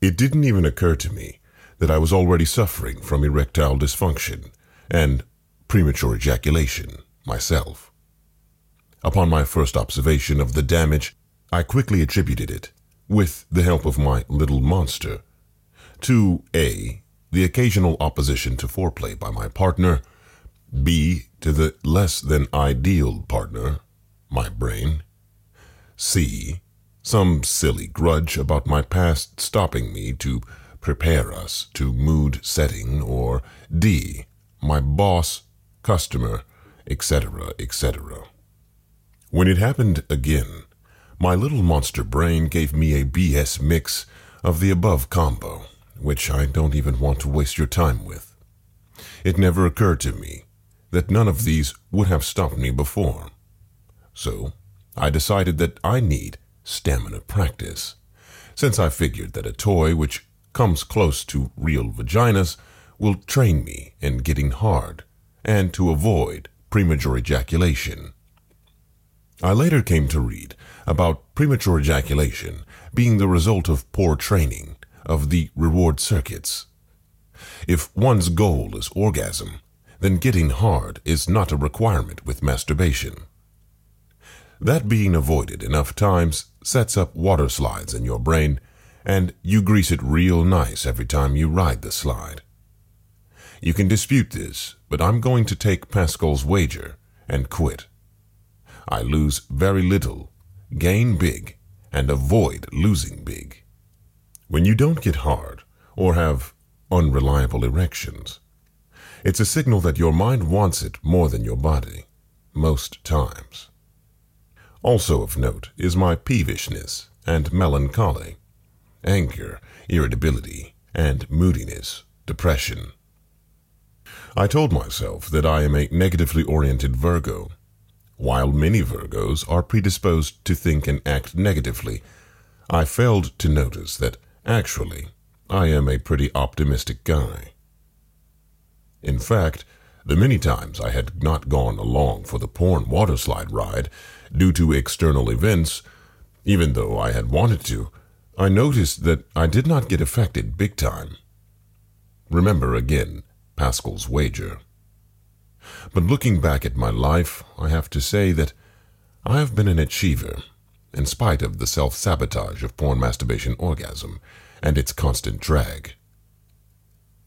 It didn't even occur to me that I was already suffering from erectile dysfunction and premature ejaculation myself. Upon my first observation of the damage, I quickly attributed it, with the help of my little monster, to A. the occasional opposition to foreplay by my partner, B. to the less than ideal partner, my brain, C. some silly grudge about my past stopping me to prepare us to mood setting, or D. my boss, customer, etc., etc. When it happened again, my little monster brain gave me a BS mix of the above combo, which I don't even want to waste your time with. It never occurred to me that none of these would have stopped me before. So I decided that I need stamina practice, since I figured that a toy which comes close to real vaginas will train me in getting hard and to avoid premature ejaculation. I later came to read about premature ejaculation being the result of poor training of the reward circuits. If one's goal is orgasm, then getting hard is not a requirement with masturbation. That being avoided enough times sets up water slides in your brain, and you grease it real nice every time you ride the slide. You can dispute this, but I'm going to take Pascal's wager and quit. I lose very little, gain big, and avoid losing big. When you don't get hard or have unreliable erections, it's a signal that your mind wants it more than your body, most times. Also of note is my peevishness and melancholy, anger, irritability, and moodiness, depression. I told myself that I am a negatively oriented Virgo while many Virgos are predisposed to think and act negatively, I failed to notice that actually I am a pretty optimistic guy. In fact, the many times I had not gone along for the porn waterslide ride due to external events, even though I had wanted to, I noticed that I did not get affected big time. Remember again Pascal's wager. But looking back at my life, I have to say that I have been an achiever, in spite of the self sabotage of porn masturbation orgasm and its constant drag.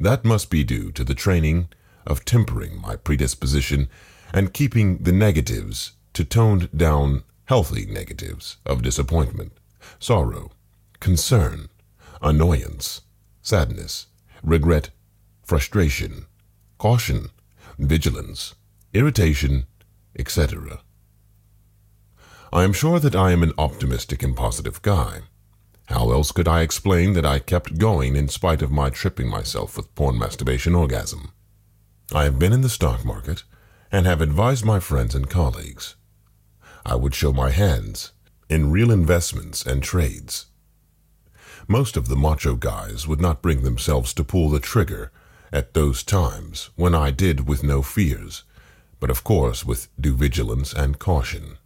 That must be due to the training of tempering my predisposition and keeping the negatives to toned down healthy negatives of disappointment, sorrow, concern, annoyance, sadness, regret, frustration, caution, vigilance, irritation, etc. I am sure that I am an optimistic and positive guy. How else could I explain that I kept going in spite of my tripping myself with porn masturbation orgasm? I have been in the stock market and have advised my friends and colleagues. I would show my hands in real investments and trades. Most of the macho guys would not bring themselves to pull the trigger at those times when I did with no fears, but of course with due vigilance and caution.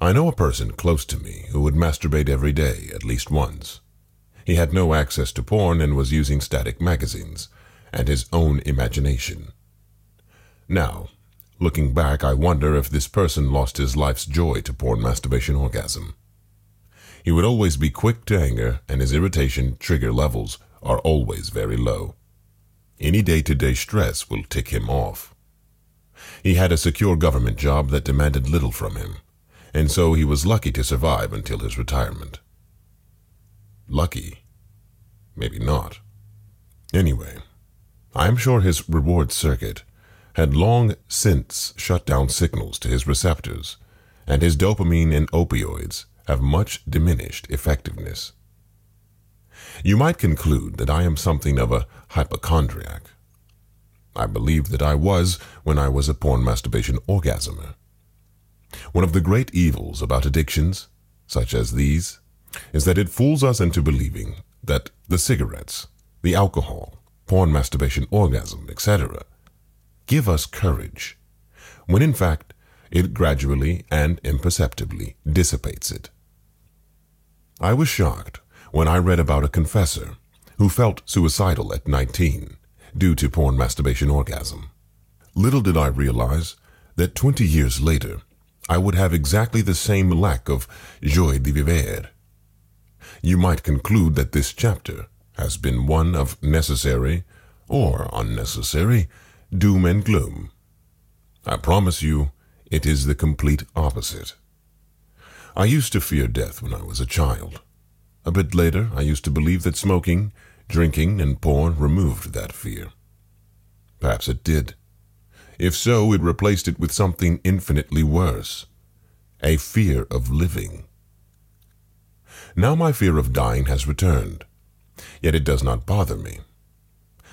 I know a person close to me who would masturbate every day at least once. He had no access to porn and was using static magazines and his own imagination. Now, looking back, I wonder if this person lost his life's joy to porn masturbation orgasm. He would always be quick to anger, and his irritation trigger levels are always very low. Any day to day stress will tick him off. He had a secure government job that demanded little from him, and so he was lucky to survive until his retirement. Lucky? Maybe not. Anyway, I am sure his reward circuit had long since shut down signals to his receptors, and his dopamine and opioids have much diminished effectiveness. You might conclude that I am something of a hypochondriac. I believe that I was when I was a porn masturbation orgasmer. One of the great evils about addictions, such as these, is that it fools us into believing that the cigarettes, the alcohol, porn masturbation orgasm, etc., give us courage, when in fact it gradually and imperceptibly dissipates it. I was shocked when I read about a confessor who felt suicidal at 19 due to porn masturbation orgasm. Little did I realize that 20 years later, I would have exactly the same lack of joie de vivre. You might conclude that this chapter has been one of necessary or unnecessary doom and gloom. I promise you, it is the complete opposite. I used to fear death when I was a child. A bit later, I used to believe that smoking, drinking, and porn removed that fear. Perhaps it did. If so, it replaced it with something infinitely worse a fear of living. Now my fear of dying has returned, yet it does not bother me.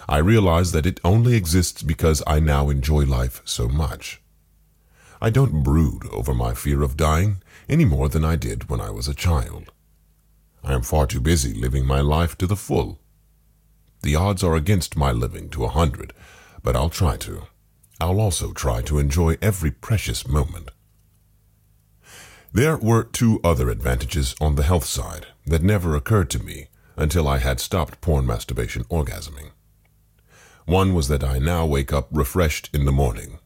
I realize that it only exists because I now enjoy life so much. I don't brood over my fear of dying any more than I did when I was a child. I am far too busy living my life to the full. The odds are against my living to a hundred, but I'll try to. I'll also try to enjoy every precious moment. There were two other advantages on the health side that never occurred to me until I had stopped porn masturbation orgasming. One was that I now wake up refreshed in the morning.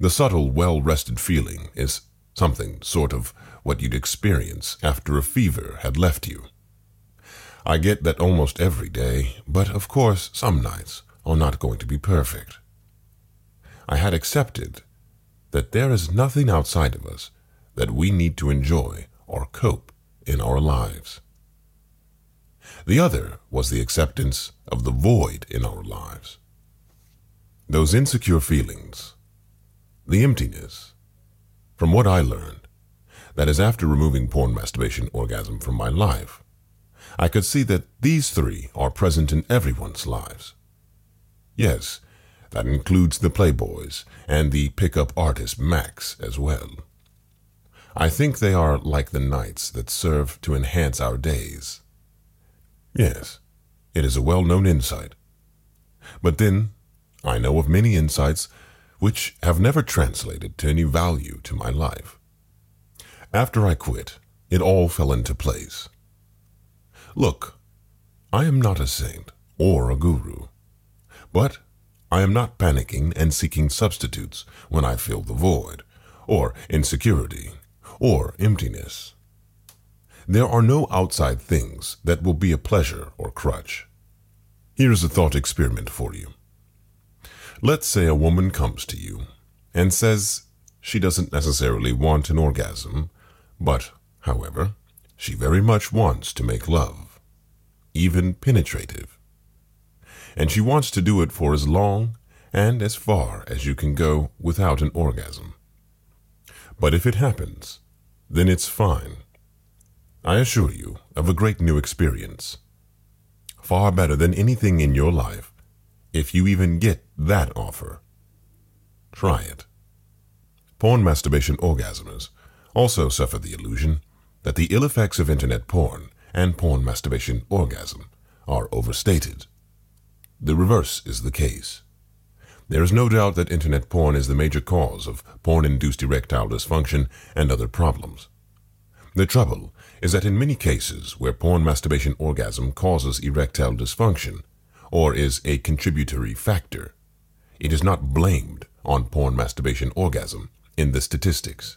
The subtle, well rested feeling is something sort of what you'd experience after a fever had left you. I get that almost every day, but of course, some nights are not going to be perfect. I had accepted that there is nothing outside of us that we need to enjoy or cope in our lives. The other was the acceptance of the void in our lives. Those insecure feelings, the emptiness. From what I learned, that is after removing porn masturbation orgasm from my life, I could see that these three are present in everyone's lives. Yes, that includes the playboys and the pickup artist Max as well. I think they are like the nights that serve to enhance our days. Yes, it is a well-known insight. But then, I know of many insights which have never translated to any value to my life. After I quit, it all fell into place. Look, I am not a saint or a guru, but I am not panicking and seeking substitutes when I feel the void, or insecurity, or emptiness. There are no outside things that will be a pleasure or crutch. Here's a thought experiment for you. Let's say a woman comes to you and says she doesn't necessarily want an orgasm, but, however, she very much wants to make love, even penetrative and she wants to do it for as long and as far as you can go without an orgasm. But if it happens, then it's fine. I assure you of a great new experience. Far better than anything in your life, if you even get that offer. Try it. Porn masturbation orgasmers also suffer the illusion that the ill effects of internet porn and porn masturbation orgasm are overstated. The reverse is the case. There is no doubt that internet porn is the major cause of porn-induced erectile dysfunction and other problems. The trouble is that in many cases where porn masturbation orgasm causes erectile dysfunction, or is a contributory factor, it is not blamed on porn masturbation orgasm in the statistics.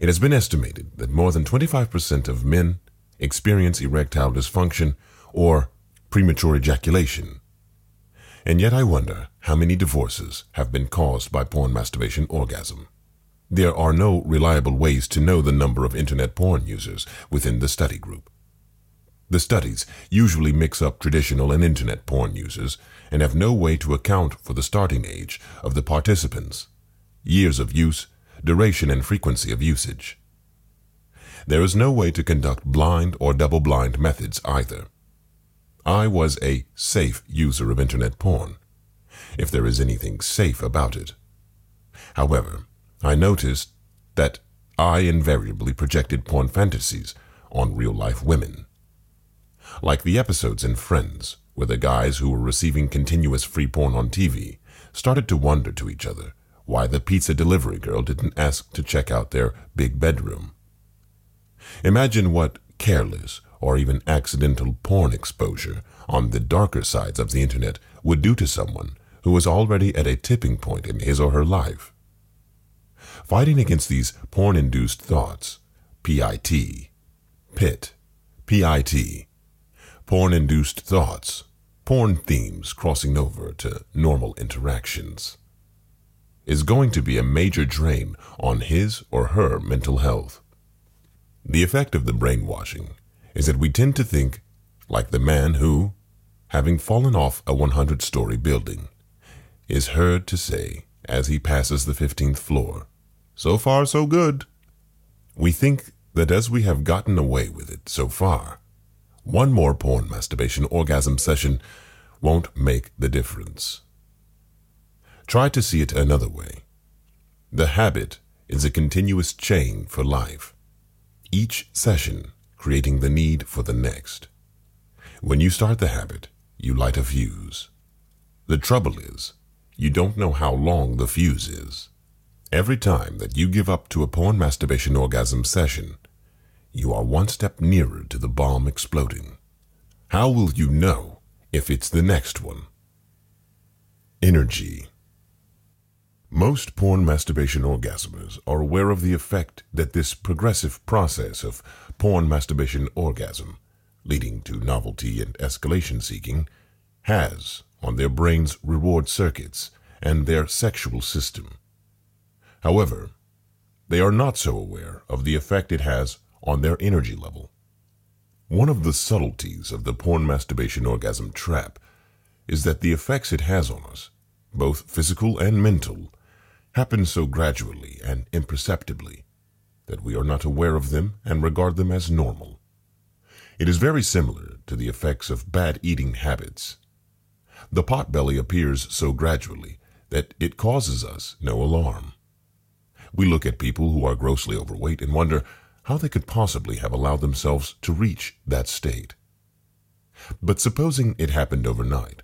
It has been estimated that more than 25% of men experience erectile dysfunction or premature ejaculation. And yet I wonder how many divorces have been caused by porn masturbation orgasm. There are no reliable ways to know the number of internet porn users within the study group. The studies usually mix up traditional and internet porn users and have no way to account for the starting age of the participants, years of use, duration and frequency of usage. There is no way to conduct blind or double-blind methods either. I was a safe user of internet porn, if there is anything safe about it. However, I noticed that I invariably projected porn fantasies on real-life women. Like the episodes in Friends, where the guys who were receiving continuous free porn on TV started to wonder to each other why the pizza delivery girl didn't ask to check out their big bedroom. Imagine what careless or even accidental porn exposure on the darker sides of the internet would do to someone who was already at a tipping point in his or her life. Fighting against these porn induced thoughts, PIT, PIT, PIT, porn induced thoughts, porn themes crossing over to normal interactions, is going to be a major drain on his or her mental health. The effect of the brainwashing is that we tend to think like the man who, having fallen off a 100 story building, is heard to say as he passes the 15th floor, So far, so good. We think that as we have gotten away with it so far, one more porn masturbation orgasm session won't make the difference. Try to see it another way. The habit is a continuous chain for life, each session creating the need for the next. When you start the habit, you light a fuse. The trouble is, you don't know how long the fuse is. Every time that you give up to a porn masturbation orgasm session, you are one step nearer to the bomb exploding. How will you know if it's the next one? Energy. Most porn masturbation orgasmers are aware of the effect that this progressive process of porn masturbation orgasm, leading to novelty and escalation seeking, has on their brain's reward circuits and their sexual system. However, they are not so aware of the effect it has on their energy level. One of the subtleties of the porn masturbation orgasm trap is that the effects it has on us, both physical and mental, happen so gradually and imperceptibly that we are not aware of them and regard them as normal. It is very similar to the effects of bad eating habits the potbelly appears so gradually that it causes us no alarm. We look at people who are grossly overweight and wonder how they could possibly have allowed themselves to reach that state. But supposing it happened overnight.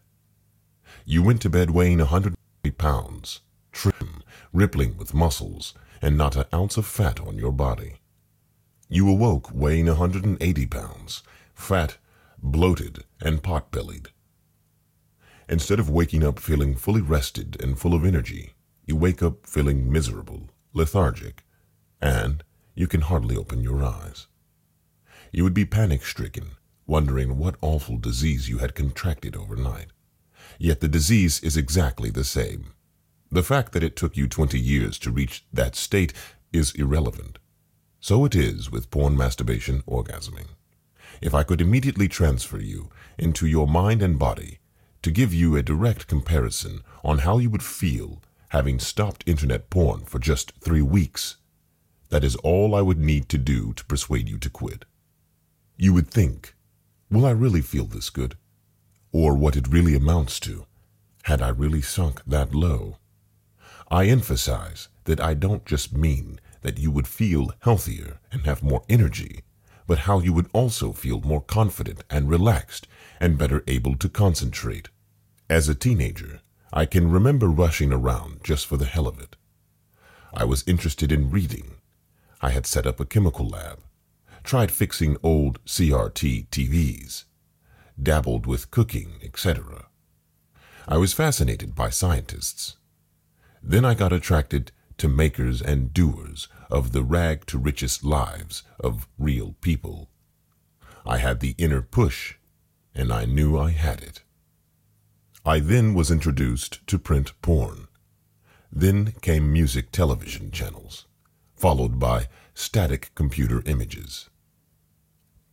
You went to bed weighing a 180 pounds, trim, rippling with muscles, and not an ounce of fat on your body. You awoke weighing a 180 pounds, fat, bloated, and pot-bellied. Instead of waking up feeling fully rested and full of energy, you wake up feeling miserable, lethargic, and you can hardly open your eyes. You would be panic stricken, wondering what awful disease you had contracted overnight. Yet the disease is exactly the same. The fact that it took you 20 years to reach that state is irrelevant. So it is with porn masturbation orgasming. If I could immediately transfer you into your mind and body to give you a direct comparison on how you would feel having stopped internet porn for just three weeks. That is all I would need to do to persuade you to quit. You would think, will I really feel this good? Or what it really amounts to, had I really sunk that low? I emphasize that I don't just mean that you would feel healthier and have more energy, but how you would also feel more confident and relaxed and better able to concentrate. As a teenager, I can remember rushing around just for the hell of it. I was interested in reading. I had set up a chemical lab, tried fixing old CRT TVs, dabbled with cooking, etc. I was fascinated by scientists. Then I got attracted to makers and doers of the rag to riches lives of real people. I had the inner push, and I knew I had it. I then was introduced to print porn. Then came music television channels, followed by static computer images.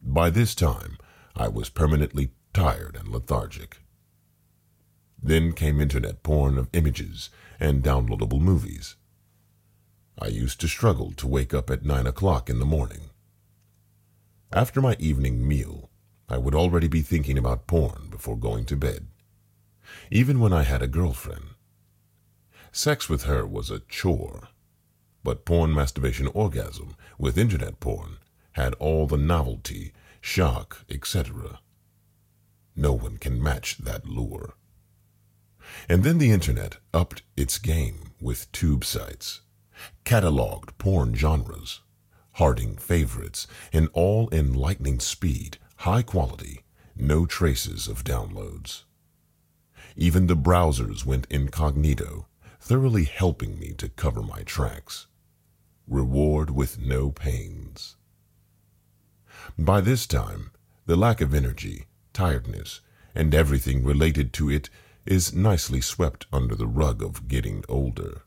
By this time, I was permanently tired and lethargic. Then came internet porn of images and downloadable movies. I used to struggle to wake up at nine o'clock in the morning. After my evening meal, I would already be thinking about porn before going to bed, even when I had a girlfriend. Sex with her was a chore, but porn masturbation orgasm with internet porn had all the novelty, shock, etc. No one can match that lure. And then the internet upped its game with tube sites, cataloged porn genres, Harding favorites, and all in lightning speed high quality, no traces of downloads. Even the browsers went incognito, thoroughly helping me to cover my tracks. Reward with no pains. By this time, the lack of energy, tiredness, and everything related to it is nicely swept under the rug of getting older.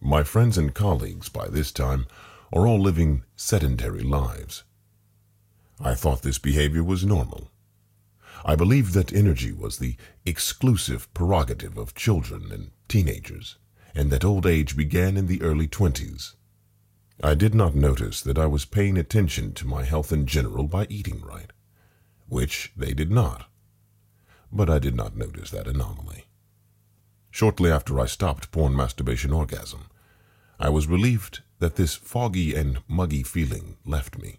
My friends and colleagues by this time are all living sedentary lives. I thought this behavior was normal. I believed that energy was the exclusive prerogative of children and teenagers, and that old age began in the early twenties. I did not notice that I was paying attention to my health in general by eating right, which they did not. But I did not notice that anomaly. Shortly after I stopped porn masturbation orgasm, I was relieved that this foggy and muggy feeling left me.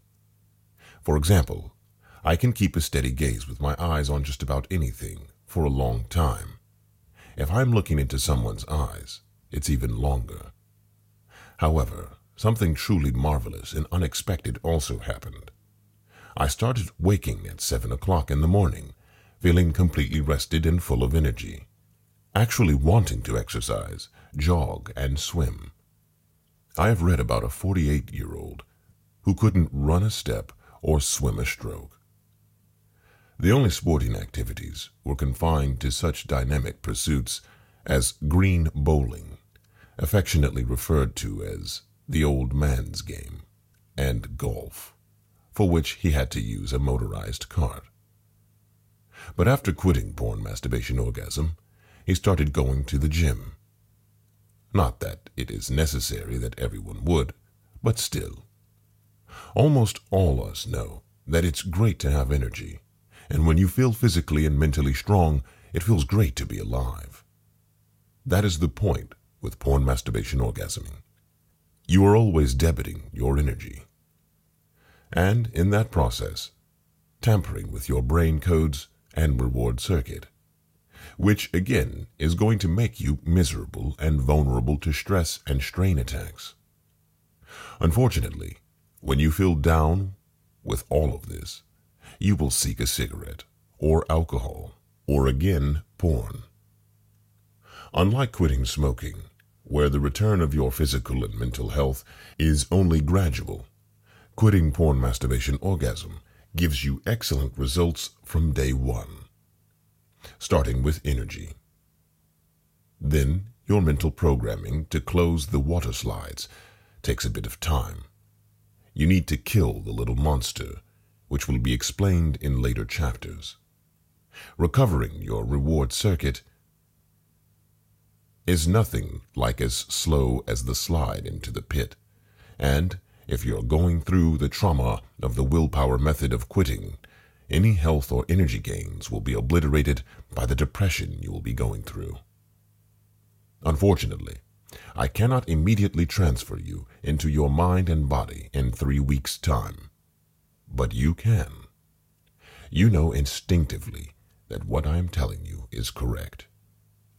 For example, I can keep a steady gaze with my eyes on just about anything for a long time. If I'm looking into someone's eyes, it's even longer. However, something truly marvelous and unexpected also happened. I started waking at seven o'clock in the morning, feeling completely rested and full of energy, actually wanting to exercise, jog, and swim. I have read about a 48 year old who couldn't run a step or swim a stroke. The only sporting activities were confined to such dynamic pursuits as green bowling, affectionately referred to as the old man's game, and golf, for which he had to use a motorized cart. But after quitting porn masturbation orgasm, he started going to the gym not that it is necessary that everyone would, but still. Almost all us know that it's great to have energy, and when you feel physically and mentally strong, it feels great to be alive. That is the point with porn masturbation orgasming. You are always debiting your energy. And in that process, tampering with your brain codes and reward circuit which again is going to make you miserable and vulnerable to stress and strain attacks. Unfortunately, when you feel down with all of this, you will seek a cigarette or alcohol or again porn. Unlike quitting smoking, where the return of your physical and mental health is only gradual, quitting porn masturbation orgasm gives you excellent results from day one starting with energy. Then your mental programming to close the water slides takes a bit of time. You need to kill the little monster, which will be explained in later chapters. Recovering your reward circuit is nothing like as slow as the slide into the pit, and if you're going through the trauma of the willpower method of quitting, any health or energy gains will be obliterated by the depression you will be going through. Unfortunately, I cannot immediately transfer you into your mind and body in three weeks' time. But you can. You know instinctively that what I am telling you is correct.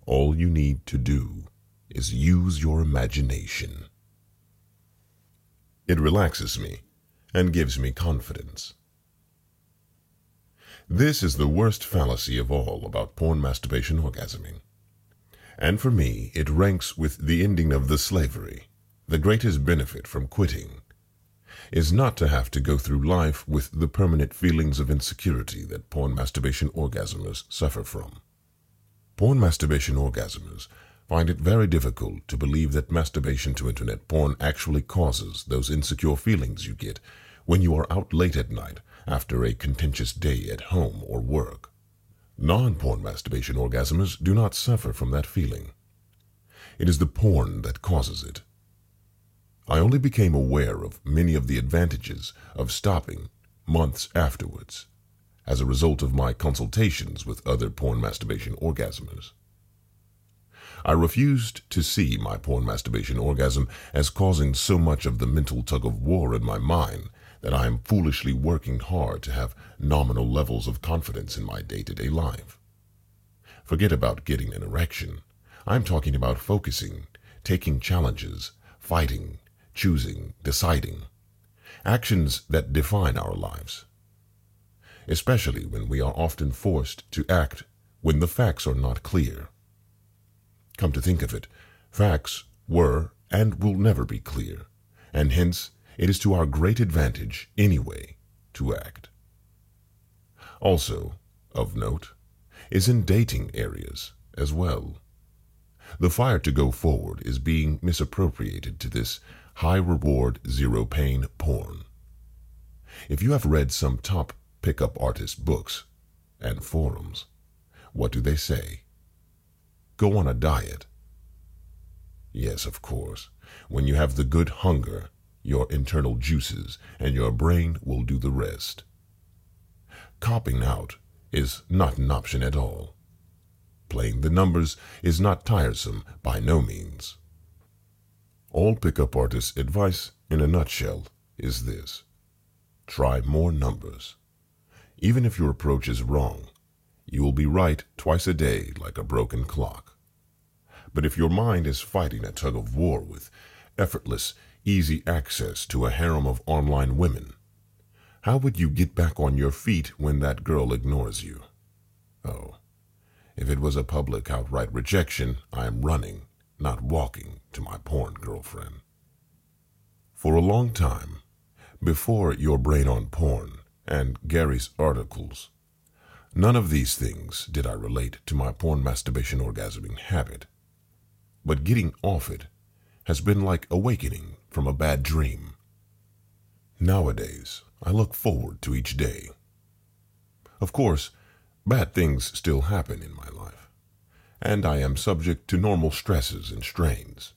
All you need to do is use your imagination. It relaxes me and gives me confidence. This is the worst fallacy of all about porn masturbation orgasming. And for me, it ranks with the ending of the slavery. The greatest benefit from quitting is not to have to go through life with the permanent feelings of insecurity that porn masturbation orgasmers suffer from. Porn masturbation orgasmers find it very difficult to believe that masturbation to internet porn actually causes those insecure feelings you get when you are out late at night after a contentious day at home or work. Non-porn masturbation orgasms do not suffer from that feeling. It is the porn that causes it. I only became aware of many of the advantages of stopping months afterwards as a result of my consultations with other porn masturbation orgasmers. I refused to see my porn masturbation orgasm as causing so much of the mental tug of war in my mind that I am foolishly working hard to have nominal levels of confidence in my day to day life. Forget about getting an erection. I'm talking about focusing, taking challenges, fighting, choosing, deciding. Actions that define our lives. especially when we are often forced to act when the facts are not clear. Come to think of it, facts were and will never be clear, and hence it is to our great advantage, anyway, to act. Also, of note, is in dating areas as well. The fire to go forward is being misappropriated to this high reward, zero pain porn. If you have read some top pickup artist books and forums, what do they say? Go on a diet. Yes, of course. When you have the good hunger, your internal juices and your brain will do the rest. Copping out is not an option at all. Playing the numbers is not tiresome by no means. All pickup artists' advice in a nutshell is this try more numbers. Even if your approach is wrong, you will be right twice a day like a broken clock. But if your mind is fighting a tug of war with effortless, easy access to a harem of online women, how would you get back on your feet when that girl ignores you? Oh, if it was a public outright rejection, I am running, not walking, to my porn girlfriend. For a long time, before your brain on porn and Gary's articles, none of these things did I relate to my porn masturbation orgasming habit. But getting off it has been like awakening from a bad dream. Nowadays, I look forward to each day. Of course, bad things still happen in my life, and I am subject to normal stresses and strains.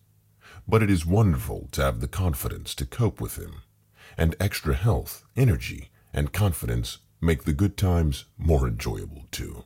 But it is wonderful to have the confidence to cope with them, and extra health, energy, and confidence make the good times more enjoyable too.